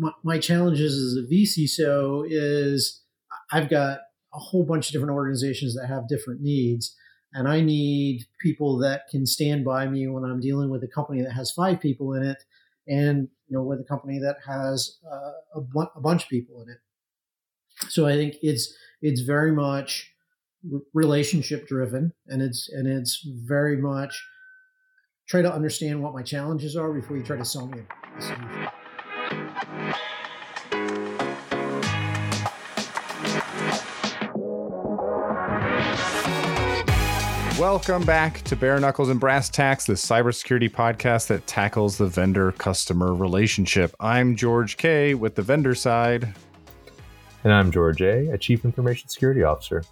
my, my challenges as a VC vCISO is I've got a whole bunch of different organizations that have different needs. And I need people that can stand by me when I'm dealing with a company that has five people in it and you know with a company that has uh, a, bu- a bunch of people in it. So I think it's it's very much relationship driven and it's and it's very much try to understand what my challenges are before you try to sell me a solution. Welcome back to Bare Knuckles and Brass Tacks, the cybersecurity podcast that tackles the vendor customer relationship. I'm George K with the vendor side. And I'm George A, a Chief Information Security Officer.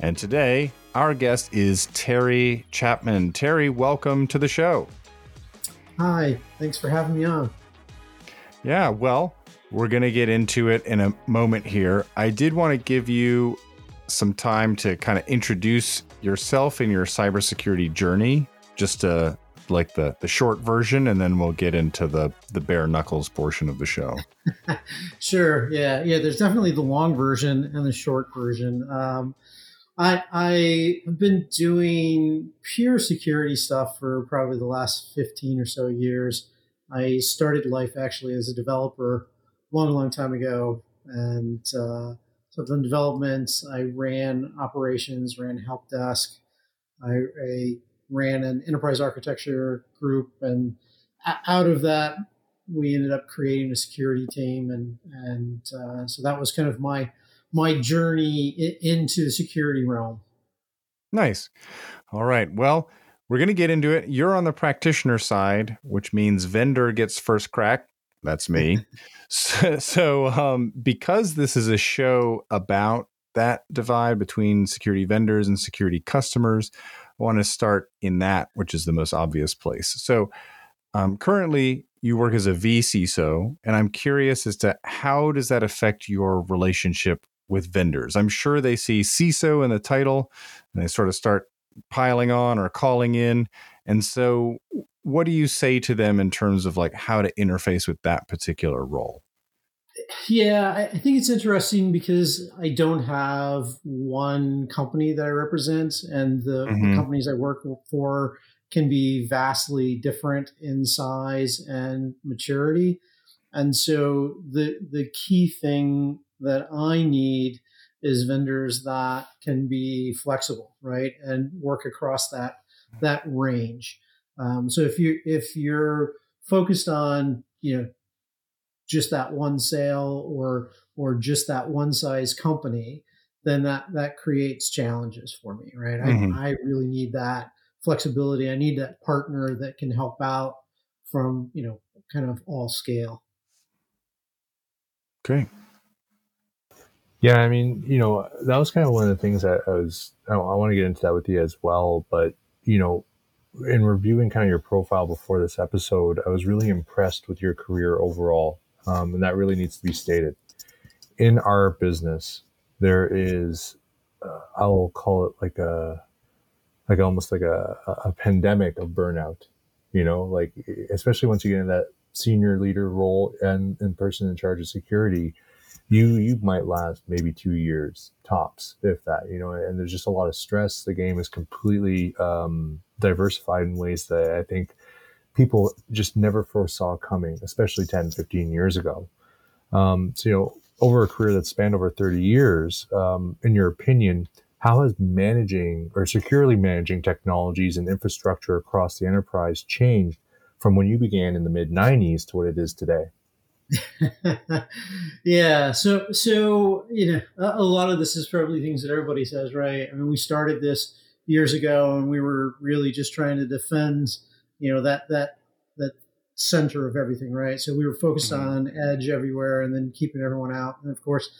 And today, our guest is Terry Chapman. Terry, welcome to the show. Hi, thanks for having me on. Yeah, well, we're going to get into it in a moment here. I did want to give you some time to kind of introduce yourself and your cybersecurity journey, just to like the the short version, and then we'll get into the the bare knuckles portion of the show. sure. Yeah. Yeah. There's definitely the long version and the short version. Um, I I have been doing pure security stuff for probably the last 15 or so years. I started life actually as a developer long, long time ago, and uh, so I've development. I ran operations, ran help desk. I, I ran an enterprise architecture group, and out of that, we ended up creating a security team, and and uh, so that was kind of my my journey into the security realm. Nice. All right. Well, we're going to get into it. You're on the practitioner side, which means vendor gets first crack. That's me. so, so um, because this is a show about that divide between security vendors and security customers, I want to start in that, which is the most obvious place. So, um, currently, you work as a vCISO, and I'm curious as to how does that affect your relationship with vendors? I'm sure they see CISO in the title, and they sort of start piling on or calling in. And so, what do you say to them in terms of like how to interface with that particular role? Yeah, I think it's interesting because I don't have one company that I represent, and the, mm-hmm. the companies I work for can be vastly different in size and maturity. And so the the key thing that I need is vendors that can be flexible, right, and work across that that range. Um, so if you if you're focused on you know just that one sale or or just that one size company, then that that creates challenges for me, right? Mm-hmm. I, I really need that flexibility. I need that partner that can help out from you know kind of all scale. Okay. Yeah, I mean, you know, that was kind of one of the things that I was. I, I want to get into that with you as well, but you know, in reviewing kind of your profile before this episode, I was really impressed with your career overall. Um, and that really needs to be stated. In our business, there is, uh, I'll call it like a, like almost like a, a pandemic of burnout, you know, like, especially once you get in that senior leader role and in person in charge of security, you you might last maybe two years tops, if that. You know, and there's just a lot of stress. The game is completely um, diversified in ways that I think people just never foresaw coming, especially 10, 15 years ago. Um, so, you know, over a career that spanned over 30 years, um, in your opinion, how has managing or securely managing technologies and infrastructure across the enterprise changed from when you began in the mid 90s to what it is today? yeah. So, so you know, a, a, lot of this is probably things that everybody says, right? I mean, we started this years ago, and we were really just trying to defend, you know, that that that center of everything, right? So we were focused mm-hmm. on edge everywhere, and then keeping everyone out. And of course,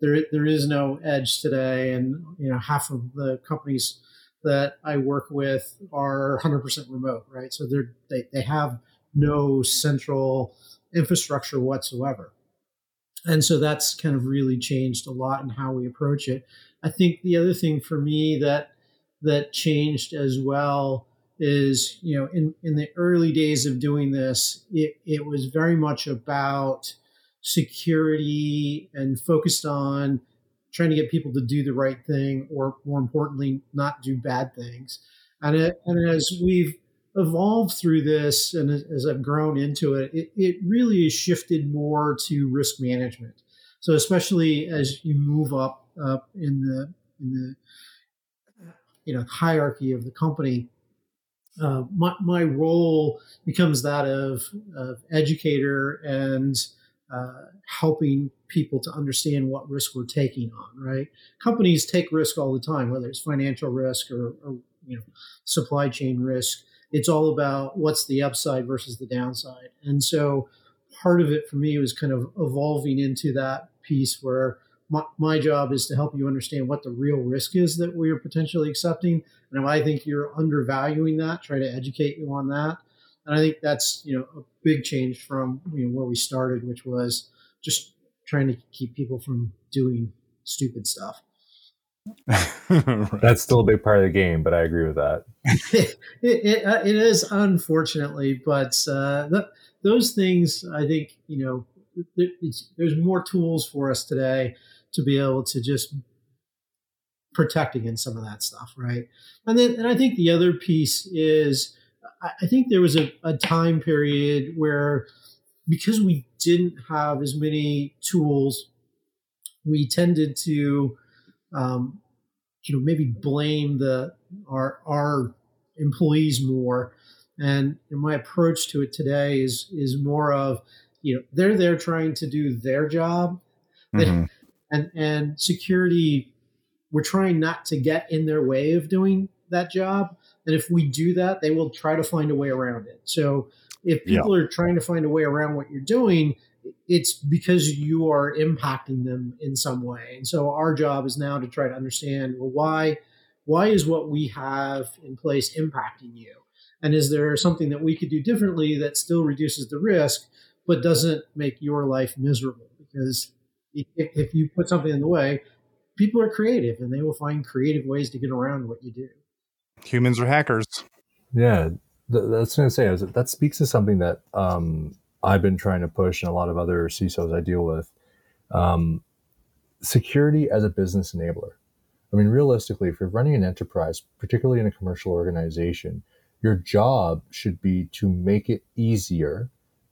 there there is no edge today, and you know, half of the companies that I work with are 100% remote, right? So they're they, they have no central infrastructure whatsoever. And so that's kind of really changed a lot in how we approach it. I think the other thing for me that that changed as well is, you know, in, in the early days of doing this, it, it was very much about security and focused on trying to get people to do the right thing, or more importantly, not do bad things. And, it, and as we've evolved through this, and as I've grown into it, it, it really has shifted more to risk management. So especially as you move up up in the in the you know hierarchy of the company, uh, my my role becomes that of, of educator and uh, helping people to understand what risk we're taking on. Right, companies take risk all the time, whether it's financial risk or, or you know supply chain risk. It's all about what's the upside versus the downside, and so part of it for me was kind of evolving into that piece where my, my job is to help you understand what the real risk is that we are potentially accepting. And if I think you're undervaluing that, try to educate you on that. And I think that's you know a big change from you know where we started, which was just trying to keep people from doing stupid stuff. That's still a big part of the game, but I agree with that. it, it, uh, it is, unfortunately, but uh, those things, I think, you know, there's more tools for us today to be able to just protect against some of that stuff, right? And then, and I think the other piece is, I think there was a, a time period where because we didn't have as many tools, we tended to, um, you know, maybe blame the our our employees more. And my approach to it today is is more of you know they're there trying to do their job mm-hmm. and and security we're trying not to get in their way of doing that job and if we do that they will try to find a way around it so if people yeah. are trying to find a way around what you're doing it's because you are impacting them in some way and so our job is now to try to understand well why why is what we have in place impacting you and is there something that we could do differently that still reduces the risk but doesn't make your life miserable. Because if, if you put something in the way, people are creative and they will find creative ways to get around what you do. Humans are hackers. Yeah, that's going to say that speaks to something that um, I've been trying to push, and a lot of other CISOs I deal with. Um, security as a business enabler. I mean, realistically, if you're running an enterprise, particularly in a commercial organization, your job should be to make it easier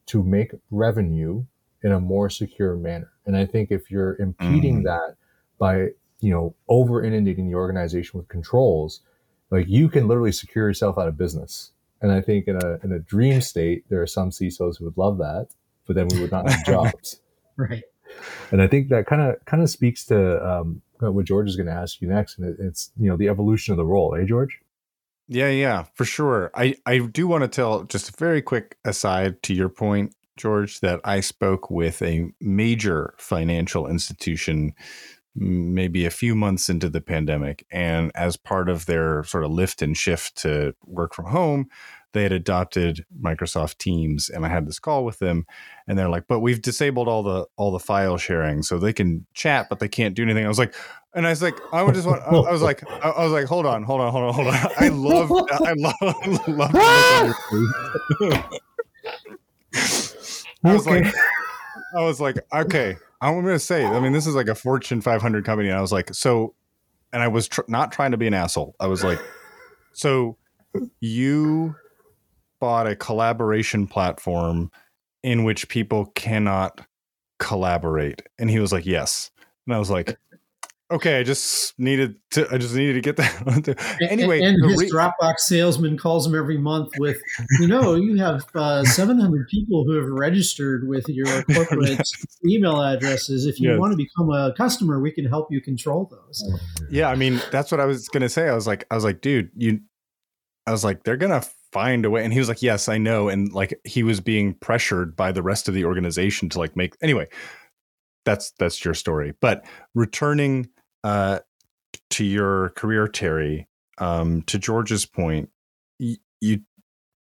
to make revenue in a more secure manner. And I think if you're impeding mm. that by, you know, over inundating the organization with controls, like you can literally secure yourself out of business. And I think in a in a dream state, there are some CISOs who would love that, but then we would not have jobs. right. And I think that kind of kind of speaks to um, what George is going to ask you next, and it's you know the evolution of the role, eh, George? Yeah, yeah, for sure. I, I do want to tell just a very quick aside to your point, George, that I spoke with a major financial institution maybe a few months into the pandemic. And as part of their sort of lift and shift to work from home, they had adopted Microsoft Teams and I had this call with them and they're like, "But we've disabled all the all the file sharing so they can chat but they can't do anything." I was like, and I was like, I would just want. I, was like, I, I, was like, hold on, hold on, hold on, hold on. I love, I love, love. I was okay. like, I was like, okay, I'm going to say. I mean, this is like a Fortune 500 company, and I was like, so, and I was tr- not trying to be an asshole. I was like, so, you bought a collaboration platform in which people cannot collaborate, and he was like, yes, and I was like okay, I just needed to. I just needed to get that. anyway, and, and his re- Dropbox salesman calls him every month with, you know, you have uh, 700 people who have registered with your corporate yes. email addresses. If you yes. want to become a customer, we can help you control those. Yeah, I mean, that's what I was gonna say. I was like, I was like, dude, you. I was like, they're gonna find a way, and he was like, yes, I know, and like he was being pressured by the rest of the organization to like make anyway that's that's your story. But returning uh, to your career, Terry, um, to George's point, y- you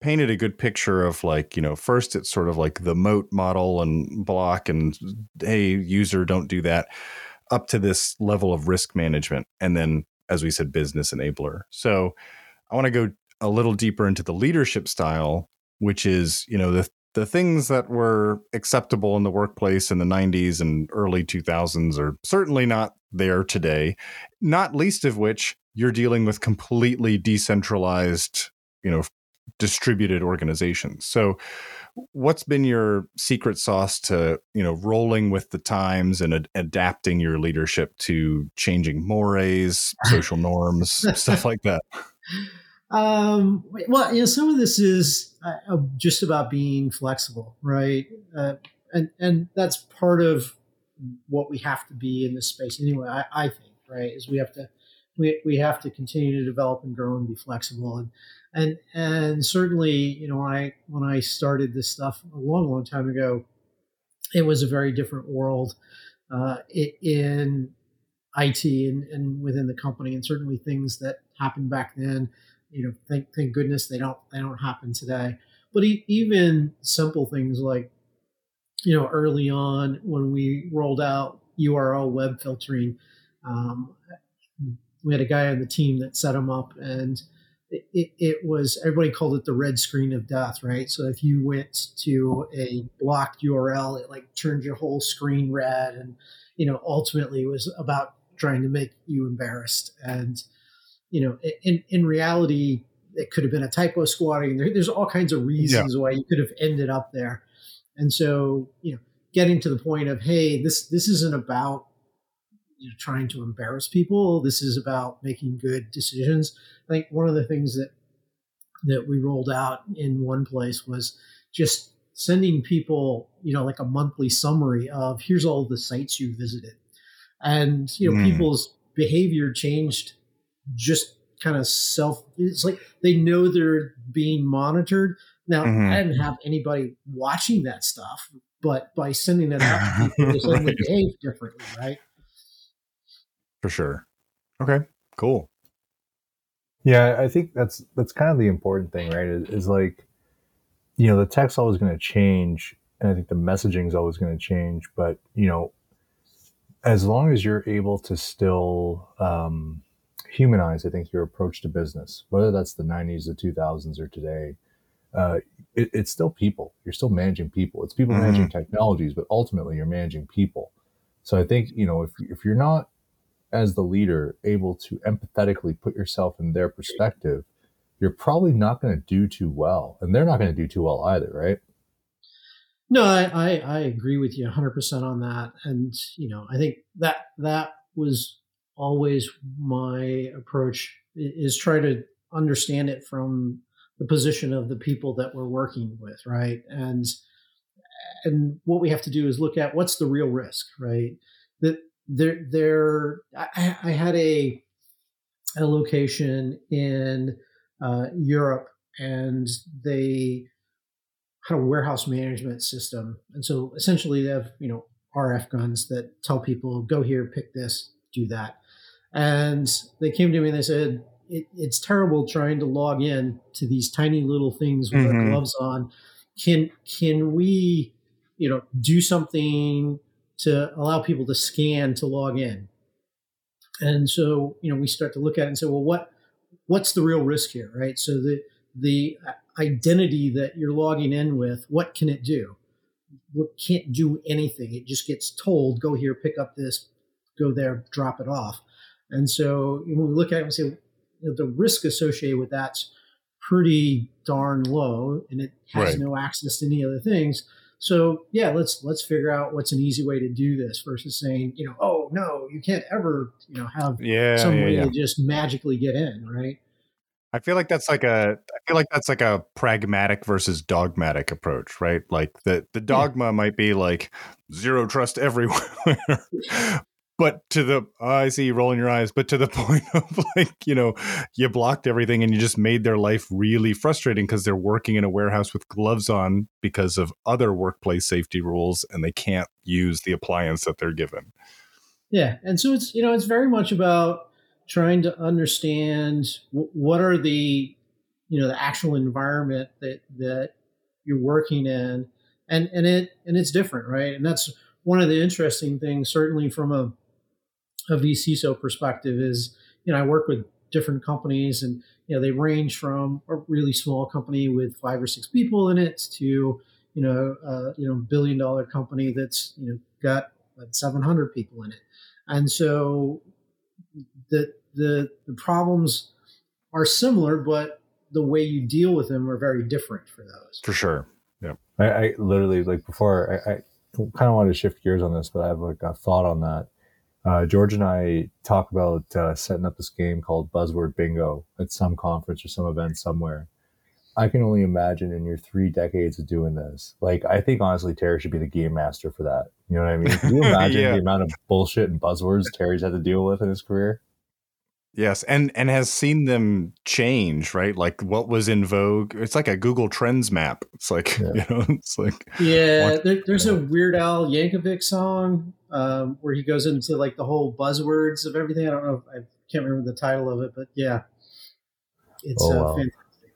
painted a good picture of like, you know, first it's sort of like the moat model and block and hey, user, don't do that, up to this level of risk management. And then, as we said, business enabler. So I want to go a little deeper into the leadership style, which is, you know, the the things that were acceptable in the workplace in the 90s and early 2000s are certainly not there today not least of which you're dealing with completely decentralized you know distributed organizations. So what's been your secret sauce to you know rolling with the times and ad- adapting your leadership to changing mores social norms stuff like that um, well, you know, some of this is uh, just about being flexible, right? Uh, and and that's part of what we have to be in this space anyway. I, I think, right, is we have to we, we have to continue to develop and grow and be flexible and and and certainly you know when I when I started this stuff a long long time ago, it was a very different world uh, in IT and, and within the company, and certainly things that happened back then you know, thank thank goodness they don't they don't happen today. But e- even simple things like, you know, early on when we rolled out URL web filtering, um, we had a guy on the team that set them up, and it, it, it, was everybody called it the red screen of death, right? So if you went to a blocked URL, it like turned your whole screen red, and you know, ultimately it was about trying to make you embarrassed and you know, in in reality, it could have been a typo squatting. There, there's all kinds of reasons yeah. why you could have ended up there. And so, you know, getting to the point of, hey, this this isn't about you know, trying to embarrass people. This is about making good decisions. I think one of the things that that we rolled out in one place was just sending people, you know, like a monthly summary of here's all the sites you visited. And, you know, mm. people's behavior changed just kind of self it's like they know they're being monitored. Now mm-hmm. i didn't have anybody watching that stuff but by sending it out to people they suddenly behave differently right? For sure. Okay cool. Yeah i think that's that's kind of the important thing right is, is like you know the tech's always going to change and i think the messaging is always going to change but you know as long as you're able to still um, humanize, I think, your approach to business, whether that's the 90s, the 2000s, or today. Uh, it, it's still people. You're still managing people. It's people mm-hmm. managing technologies, but ultimately you're managing people. So I think, you know, if, if you're not, as the leader, able to empathetically put yourself in their perspective, you're probably not going to do too well. And they're not going to do too well either, right? No, I, I, I agree with you 100% on that. And, you know, I think that that was always my approach is try to understand it from the position of the people that we're working with, right? And and what we have to do is look at what's the real risk, right? That there there I, I had a a location in uh, Europe and they had a warehouse management system, and so essentially they have you know RF guns that tell people go here, pick this, do that. And they came to me and they said, it, it's terrible trying to log in to these tiny little things with mm-hmm. our gloves on. Can can we, you know, do something to allow people to scan to log in? And so, you know, we start to look at it and say, well, what what's the real risk here, right? So the the identity that you're logging in with, what can it do? What can't do anything. It just gets told, go here, pick up this, go there, drop it off. And so when we look at it and say you know, the risk associated with that's pretty darn low, and it has right. no access to any other things. So yeah, let's let's figure out what's an easy way to do this versus saying you know oh no you can't ever you know have yeah, some yeah, way yeah. to just magically get in right. I feel like that's like a I feel like that's like a pragmatic versus dogmatic approach, right? Like the the dogma yeah. might be like zero trust everywhere, but to the oh, I see you rolling your eyes, but to the point of like, you know, you blocked everything and you just made their life really frustrating because they're working in a warehouse with gloves on because of other workplace safety rules and they can't use the appliance that they're given. Yeah. And so it's, you know, it's very much about trying to understand w- what are the, you know, the actual environment that, that you're working in. And, and it, and it's different, right? And that's one of the interesting things, certainly from a, of the CISO perspective is, you know, I work with different companies and, you know, they range from a really small company with five or six people in it to, you know, uh, you know, billion dollar company that's you know got like 700 people in it, and so the the the problems are similar, but the way you deal with them are very different for those. For sure. Yeah. I, I literally like before I, I kind of wanted to shift gears on this, but I have like a thought on that. Uh, George and I talk about uh, setting up this game called Buzzword Bingo at some conference or some event somewhere. I can only imagine in your three decades of doing this. Like, I think honestly, Terry should be the game master for that. You know what I mean? Can you imagine yeah. the amount of bullshit and buzzwords Terry's had to deal with in his career? Yes, and and has seen them change, right? Like what was in vogue. It's like a Google Trends map. It's like yeah. you know, it's like yeah. There, there's a Weird Al Yankovic song um, where he goes into like the whole buzzwords of everything. I don't know. I can't remember the title of it, but yeah, it's oh, uh, wow. fantastic.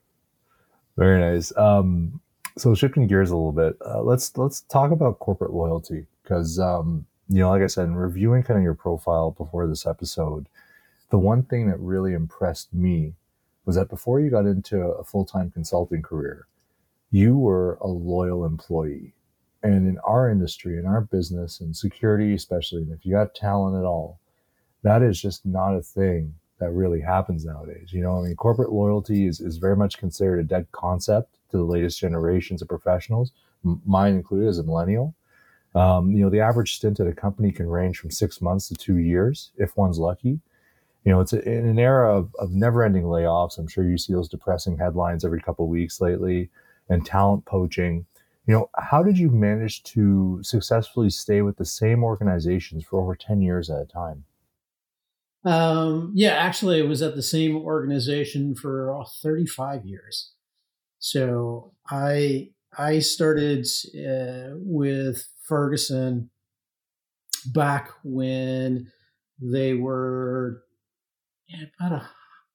Very nice. Um, so shifting gears a little bit, uh, let's let's talk about corporate loyalty because um, you know, like I said, in reviewing kind of your profile before this episode the one thing that really impressed me was that before you got into a full time consulting career, you were a loyal employee. And in our industry, in our business, and security especially, and if you got talent at all, that is just not a thing that really happens nowadays. You know, I mean, corporate loyalty is, is very much considered a dead concept to the latest generations of professionals, mine included as a millennial. Um, you know, the average stint at a company can range from six months to two years if one's lucky you know, it's in an era of, of never-ending layoffs. I'm sure you see those depressing headlines every couple weeks lately, and talent poaching. You know, how did you manage to successfully stay with the same organizations for over 10 years at a time? Um, yeah, actually, I was at the same organization for oh, 35 years. So I I started uh, with Ferguson back when they were yeah, about a,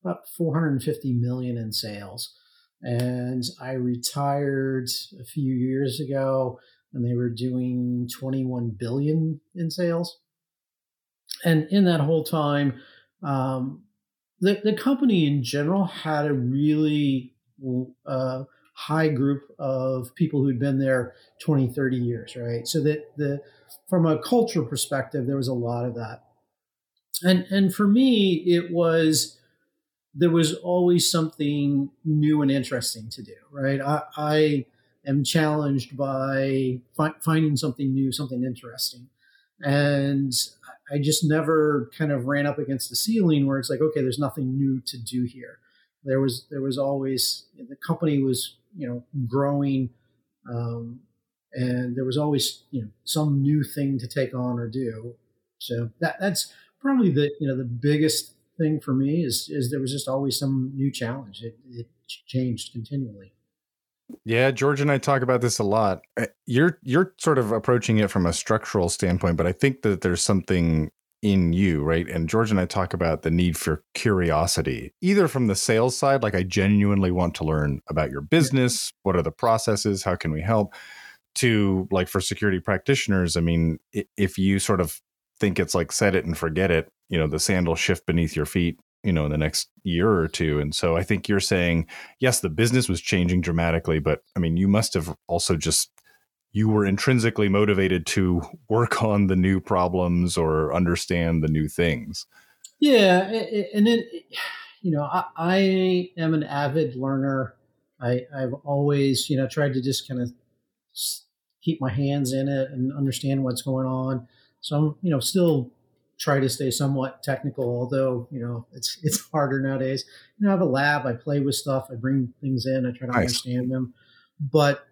about 450 million in sales. And I retired a few years ago and they were doing 21 billion in sales. And in that whole time, um, the, the company in general had a really uh, high group of people who'd been there 20, 30 years, right? So that the from a culture perspective, there was a lot of that and and for me it was there was always something new and interesting to do right? I, I am challenged by fi- finding something new something interesting. And i just never kind of ran up against the ceiling where it's like okay there's nothing new to do here. There was there was always the company was you know growing um, and there was always you know some new thing to take on or do. So that that's probably the you know the biggest thing for me is is there was just always some new challenge. It, it changed continually. Yeah, George and I talk about this a lot. Uh, you're you're sort of approaching it from a structural standpoint, but I think that there's something in you, right? And George and I talk about the need for curiosity, either from the sales side, like I genuinely want to learn about your business, what are the processes, how can we help, to like for security practitioners, I mean, if you sort of think it's like set it and forget it, you know, the sand will shift beneath your feet, you know, in the next year or two. And so I think you're saying, yes, the business was changing dramatically, but I mean, you must have also just you were intrinsically motivated to work on the new problems or understand the new things. Yeah, and then you know, I, I am an avid learner. I, I've always, you know, tried to just kind of keep my hands in it and understand what's going on. So I'm, you know, still try to stay somewhat technical, although, you know, it's it's harder nowadays. You know, I have a lab, I play with stuff, I bring things in, I try to nice. understand them. But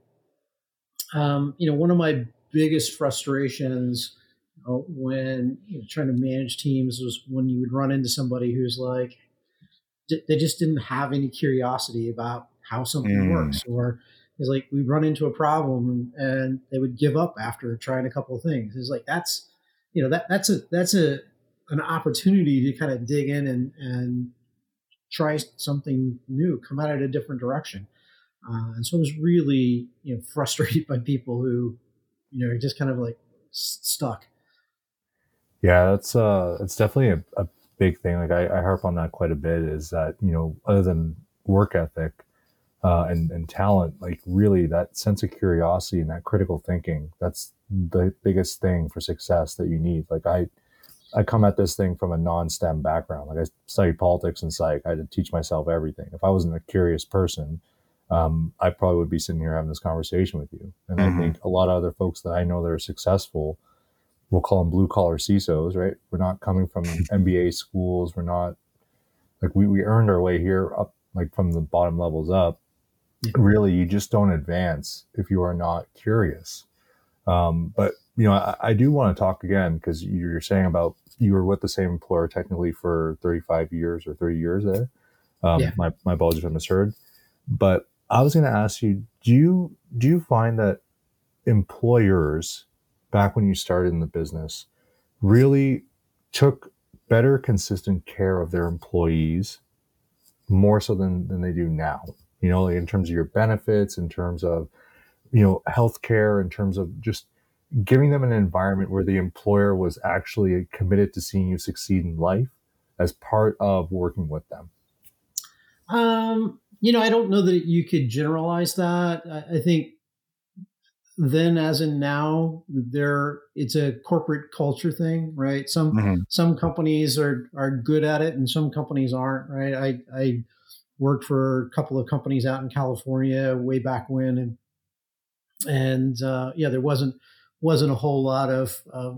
um, you know, one of my biggest frustrations you know, when you know, trying to manage teams was when you would run into somebody who's like, they just didn't have any curiosity about how something mm. works, or is like we run into a problem and they would give up after trying a couple of things. It's like that's you know that that's a that's a an opportunity to kind of dig in and and try something new, come out at a different direction. Uh, and so I was really you know frustrated by people who you know are just kind of like stuck. Yeah, that's uh, it's definitely a, a big thing. Like I, I harp on that quite a bit. Is that you know other than work ethic, uh, and and talent, like really that sense of curiosity and that critical thinking. That's the biggest thing for success that you need. Like I, I come at this thing from a non-STEM background. Like I studied politics and psych. I had to teach myself everything. If I wasn't a curious person, um, I probably would be sitting here having this conversation with you. And mm-hmm. I think a lot of other folks that I know that are successful, we'll call them blue collar CISOs, right? We're not coming from MBA schools. We're not like we, we earned our way here up, like from the bottom levels up. Really, you just don't advance if you are not curious. Um, but you know, I, I do want to talk again because you're saying about you were with the same employer technically for 35 years or 30 years there. Um, yeah. My my apologies if I misheard, but I was going to ask you: Do you do you find that employers back when you started in the business really took better, consistent care of their employees more so than than they do now? You know, like in terms of your benefits, in terms of you know healthcare, in terms of just giving them an environment where the employer was actually committed to seeing you succeed in life as part of working with them? Um, you know, I don't know that you could generalize that. I, I think then as in now there it's a corporate culture thing right some mm-hmm. some companies are are good at it and some companies aren't right i i worked for a couple of companies out in california way back when and and uh, yeah there wasn't wasn't a whole lot of uh,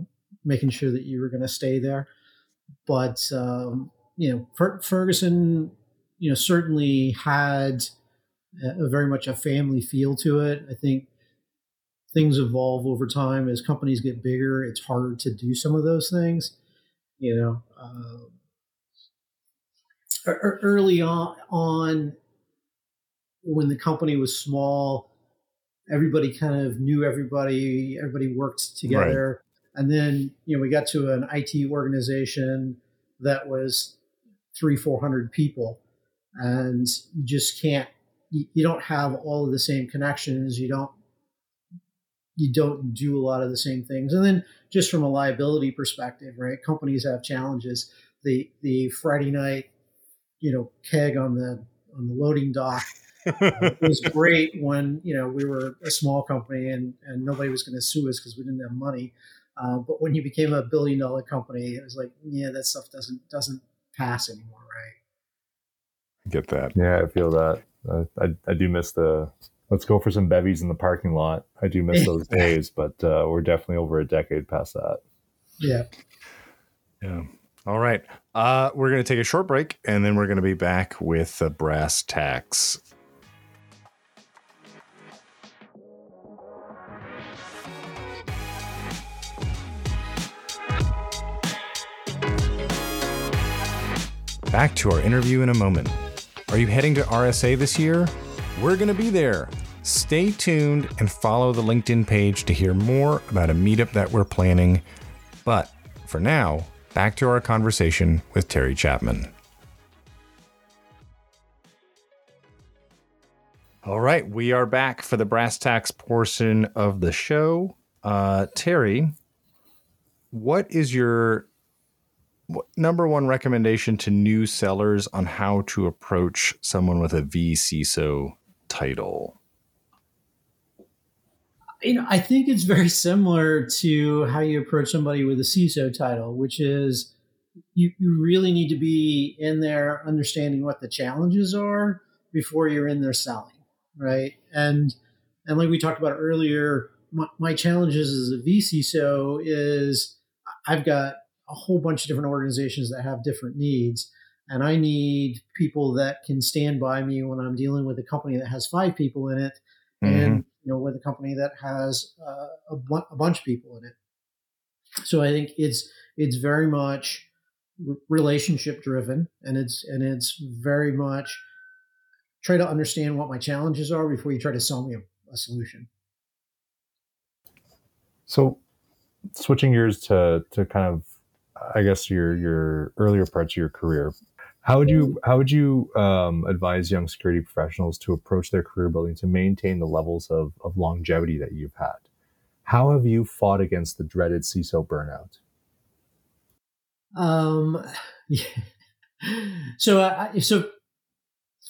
making sure that you were going to stay there. But um, you know Fer- ferguson you know certainly had a, a very much a family feel to it. I think things evolve over time. As companies get bigger it's harder to do some of those things you know uh, early on, on when the company was small everybody kind of knew everybody everybody worked together right. and then you know we got to an it organization that was three four hundred people and you just can't you, you don't have all of the same connections you don't you don't do a lot of the same things. And then just from a liability perspective, right? Companies have challenges. The the Friday night, you know, keg on the on the loading dock uh, was great when you know we were a small company and and nobody was going to sue us because we didn't have money. Uh, but when you became a billion dollar company, it was like, yeah, that stuff doesn't doesn't pass anymore, right? Get that? Yeah, I feel that. Uh, I I do miss the let's go for some bevies in the parking lot. I do miss those days, but uh, we're definitely over a decade past that. Yeah. Yeah. All right. Uh, we're going to take a short break and then we're going to be back with the brass tacks. Back to our interview in a moment. Are you heading to RSA this year? We're going to be there. Stay tuned and follow the LinkedIn page to hear more about a meetup that we're planning. But for now, back to our conversation with Terry Chapman. All right, we are back for the brass tacks portion of the show. Uh, Terry, what is your number one recommendation to new sellers on how to approach someone with a vCISO title? You know, I think it's very similar to how you approach somebody with a CISO title, which is you, you really need to be in there understanding what the challenges are before you're in there selling, right? And and like we talked about earlier, my, my challenges as a vCISO is I've got a whole bunch of different organizations that have different needs and I need people that can stand by me when I'm dealing with a company that has five people in it, mm-hmm. and you know with a company that has uh, a, bu- a, bunch of people in it. So I think it's it's very much relationship driven, and it's and it's very much try to understand what my challenges are before you try to sell me a, a solution. So, switching gears to to kind of I guess your your earlier parts of your career. How would you how would you um, advise young security professionals to approach their career building to maintain the levels of, of longevity that you've had? How have you fought against the dreaded CISO burnout? Um, yeah. so so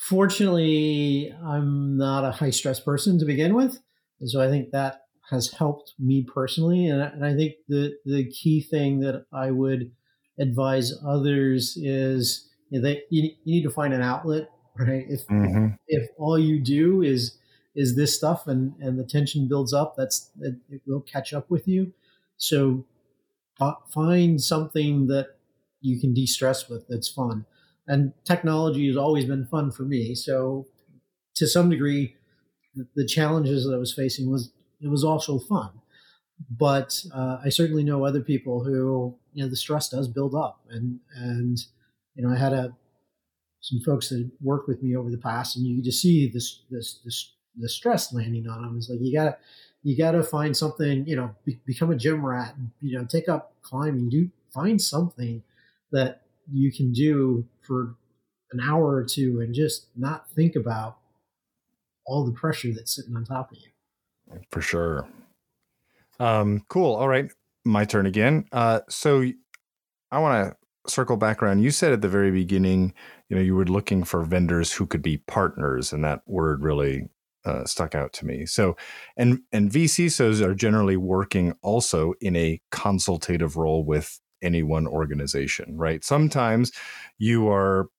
fortunately, I'm not a high stress person to begin with, and so I think that has helped me personally. And, and I think the the key thing that I would advise others is that you, you need to find an outlet, right? If mm-hmm. if all you do is is this stuff and and the tension builds up, that's it, it will catch up with you. So uh, find something that you can de-stress with that's fun and technology has always been fun for me. So, to some degree, the challenges that I was facing was it was also fun. But uh, I certainly know other people who you know the stress does build up, and and you know I had a some folks that worked with me over the past, and you could just see this this this the stress landing on them. It's like you gotta you gotta find something, you know, be, become a gym rat, you know, take up climbing, do find something that you can do for an hour or two and just not think about all the pressure that's sitting on top of you. For sure. Um, cool. All right. My turn again. Uh, so I want to circle back around. You said at the very beginning, you know, you were looking for vendors who could be partners, and that word really uh, stuck out to me. So, and and vCISOs are generally working also in a consultative role with any one organization, right? Sometimes you are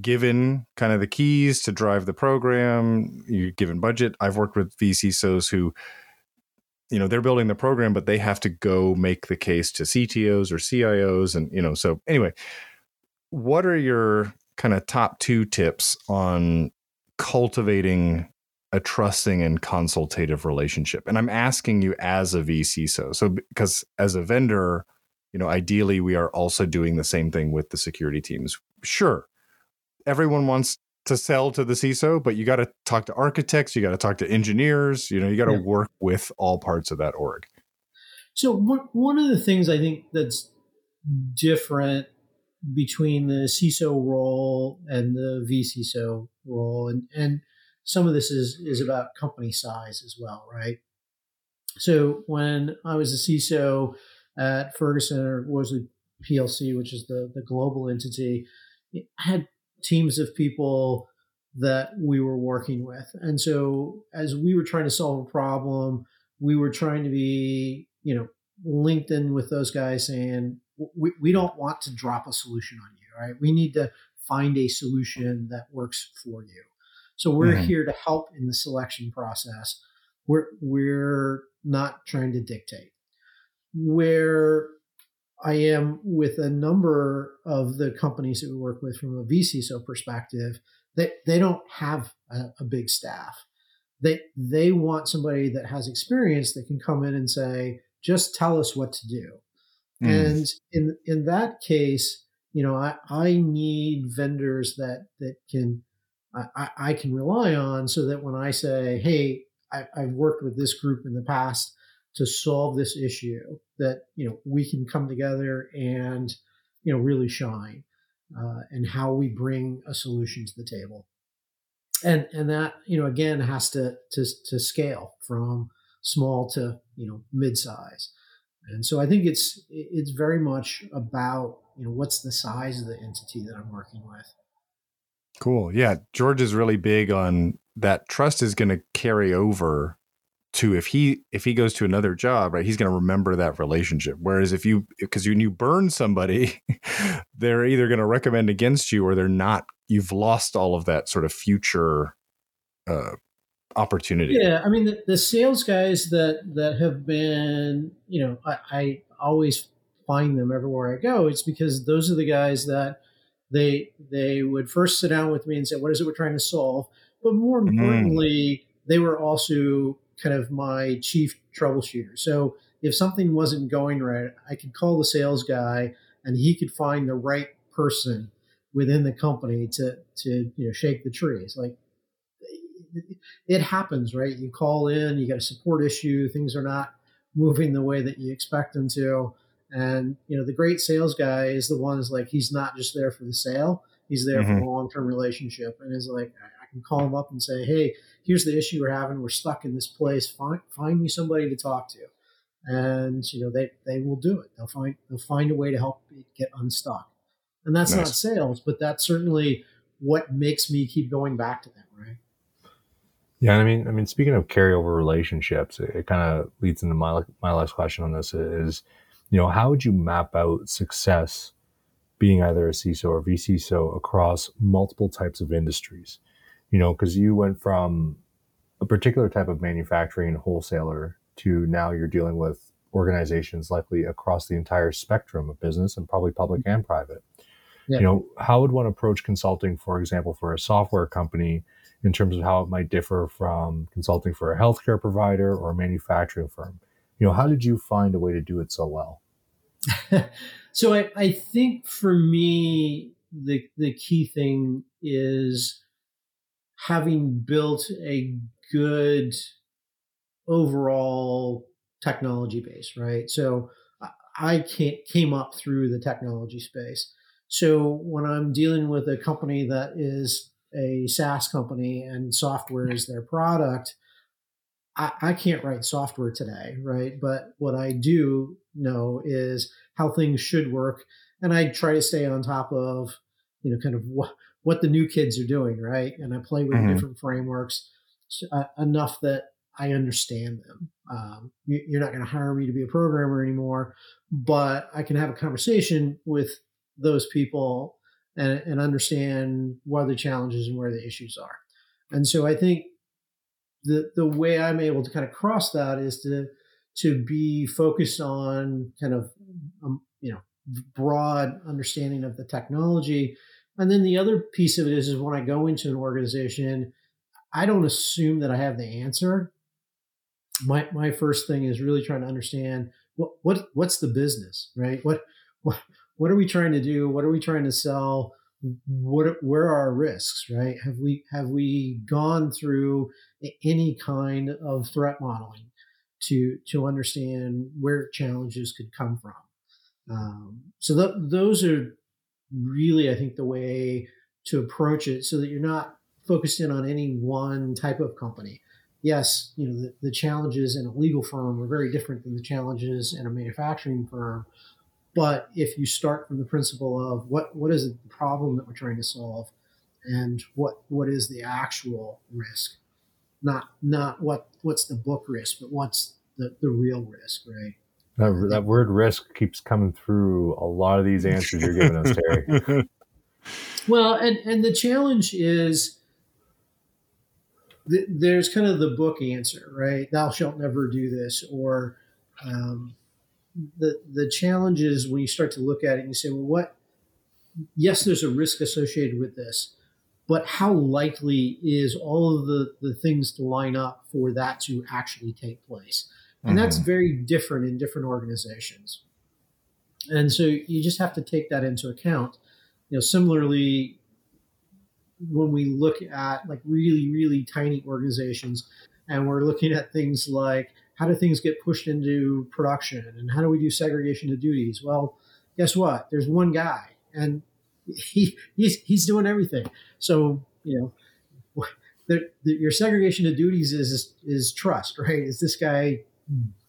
given kind of the keys to drive the program, you're given budget. I've worked with vCISOs who, you know, they're building the program, but they have to go make the case to CTOs or CIOs. And, you know, so anyway, what are your kind of top two tips on cultivating a trusting and consultative relationship? And I'm asking you as a vCISO. So, because as a vendor, you know ideally we are also doing the same thing with the security teams sure everyone wants to sell to the CISO, but you got to talk to architects, you got to talk to engineers, you know, you got to yeah. work with all parts of that org. So one one of the things I think that's different between the CISO role and the vCISO role, and and some of this is is about company size as well, right? So when I was a CISO, at Ferguson or Wolseley PLC, which is the, the global entity, I had teams of people that we were working with. And so as we were trying to solve a problem, we were trying to be, you know, linked in with those guys saying, we, we don't want to drop a solution on you, right? We need to find a solution that works for you. So we're mm-hmm. here to help in the selection process. We're we're not trying to dictate where I am with a number of the companies that we work with from a vCISO perspective, they, they don't have a, a big staff. They, they want somebody that has experience that can come in and say, just tell us what to do. Mm. And in, in that case, you know, I, I need vendors that, that can, I, I can rely on so that when I say, Hey, I, I've worked with this group in the past to solve this issue that you know we can come together and you know really shine uh, and how we bring a solution to the table. And and that you know again has to to, to scale from small to you know mid-size. And so i think it's it's very much about you know what's the size of the entity that i'm working with. Cool. Yeah george is really big on that trust is going to carry over to if he if he goes to another job right he's going to remember that relationship whereas if you because when you burn somebody they're either going to recommend against you or they're not you've lost all of that sort of future uh, opportunity yeah i mean the, the, sales guys that that have been you know I, I always find them everywhere i go it's because those are the guys that they they would first sit down with me and say what is it we're trying to solve but more mm-hmm. importantly mm. they were also kind of my chief troubleshooter. So if something wasn't going right, I could call the sales guy and he could find the right person within the company to to you know shake the tree. It's like it happens, right? You call in, you got a support issue, things are not moving the way that you expect them to. And you know, the great sales guy is the one is like he's not just there for the sale, he's there mm-hmm. for a long term relationship and is like I can call him up and say, Hey, here's the issue we're having. We're stuck in this place. Find find me somebody to talk to, and you know they they will do it. They'll find they'll find a way to help it get unstuck. And that's nice. not sales, but that's certainly what makes me keep going back to them, right? Yeah, I mean, I mean, speaking of carryover relationships, it, it kind of leads into my my last question on this is, you know, how would you map out success being either a CISO or vCISO across multiple types of industries? You know, because you went from a particular type of manufacturing wholesaler to now you're dealing with organizations likely across the entire spectrum of business and probably public mm-hmm. and private. Yeah. You know, how would one approach consulting, for example, for a software company in terms of how it might differ from consulting for a healthcare provider or a manufacturing firm? You know, how did you find a way to do it so well? so I, I think for me, the the key thing is having built a good overall technology base, right? So I came up through the technology space. So when I'm dealing with a company that is a SaaS company and software is their product, I, I can't write software today, right? But what I do know is how things should work, and I try to stay on top of, you know, kind of what what the new kids are doing, right? And I play with mm-hmm. different frameworks uh, enough that I understand them. Um, you, are not going to hire me to be a programmer anymore, but I can have a conversation with those people and, and understand what the challenges and where the issues are. And so I think the the way I'm able to kind of cross that is to to be focused on kind of um, you know broad understanding of the technology and then the other piece of it is, is when I go into an organization, I don't assume that I have the answer. My my first thing is really trying to understand what what what's the business, right? What what what are we trying to do? What are we trying to sell? What where are our risks, right? Have we have we gone through any kind of threat modeling to to understand where challenges could come from? Um, so th- those are really, I think, the way to approach it so that you're not focused in on any one type of company. Yes, you know, the, the challenges in a legal firm are very different than the challenges in a manufacturing firm. But if you start from the principle of what, what is the problem that we're trying to solve and what what is the actual risk, not not what what's the book risk, but what's the, the real risk, right? That, that word risk keeps coming through a lot of these answers you're giving us, Terry. well, and, and the challenge is th- there's kind of the book answer, right? Thou shalt never do this. Or um, the, the challenge is when you start to look at it and you say, well, what? Yes, there's a risk associated with this, but how likely is all of the, the things to line up for that to actually take place? And mm-hmm. that's very different in different organizations. And so you just have to take that into account. You know, similarly, when we look at like really, really tiny organizations and we're looking at things like how do things get pushed into production and how do we do segregation of duties? Well, guess what? There's one guy and he he's he's doing everything. So, you know, the, the, your segregation of duties is, is is trust, right? Is this guy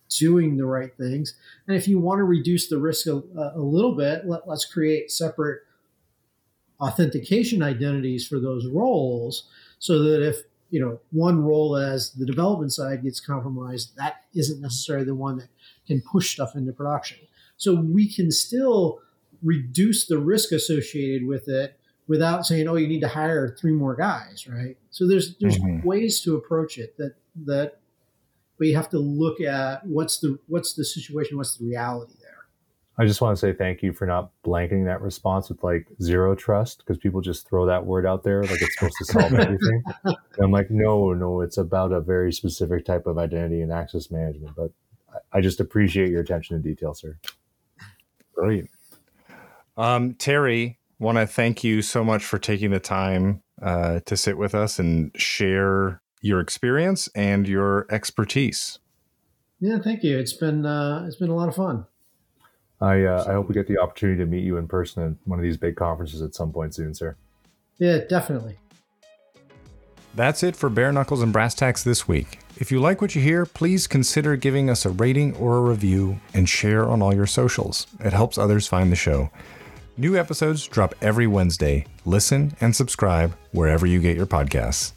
doing the right things. And if you want to reduce the risk a, a little bit, let, let's create separate authentication identities for those roles so that if you know one role as the development side gets compromised that isn't necessarily the one that can push stuff into production so we can still reduce the risk associated with it without saying oh you need to hire three more guys right so there's there's mm-hmm. ways to approach it that that but you have to look at what's the what's the situation, what's the reality there. I just want to say thank you for not blanketing that response with like zero trust because people just throw that word out there like it's supposed to solve everything. and I'm like, no, no, it's about a very specific type of identity and access management. But I just appreciate your attention to detail, sir. Great. Um, Terry, want to thank you so much for taking the time uh, to sit with us and share your experience and your expertise. Yeah, thank you. It's been uh, it's been a lot of fun. I uh, I hope we get the opportunity to meet you in person at one of these big conferences at some point soon, sir. Yeah, definitely. That's it for Bare Knuckles and Brass Tacks this week. If you like what you hear, please consider giving us a rating or a review and share on all your socials. It helps others find the show. New episodes drop every Wednesday. Listen and subscribe wherever you get your podcasts.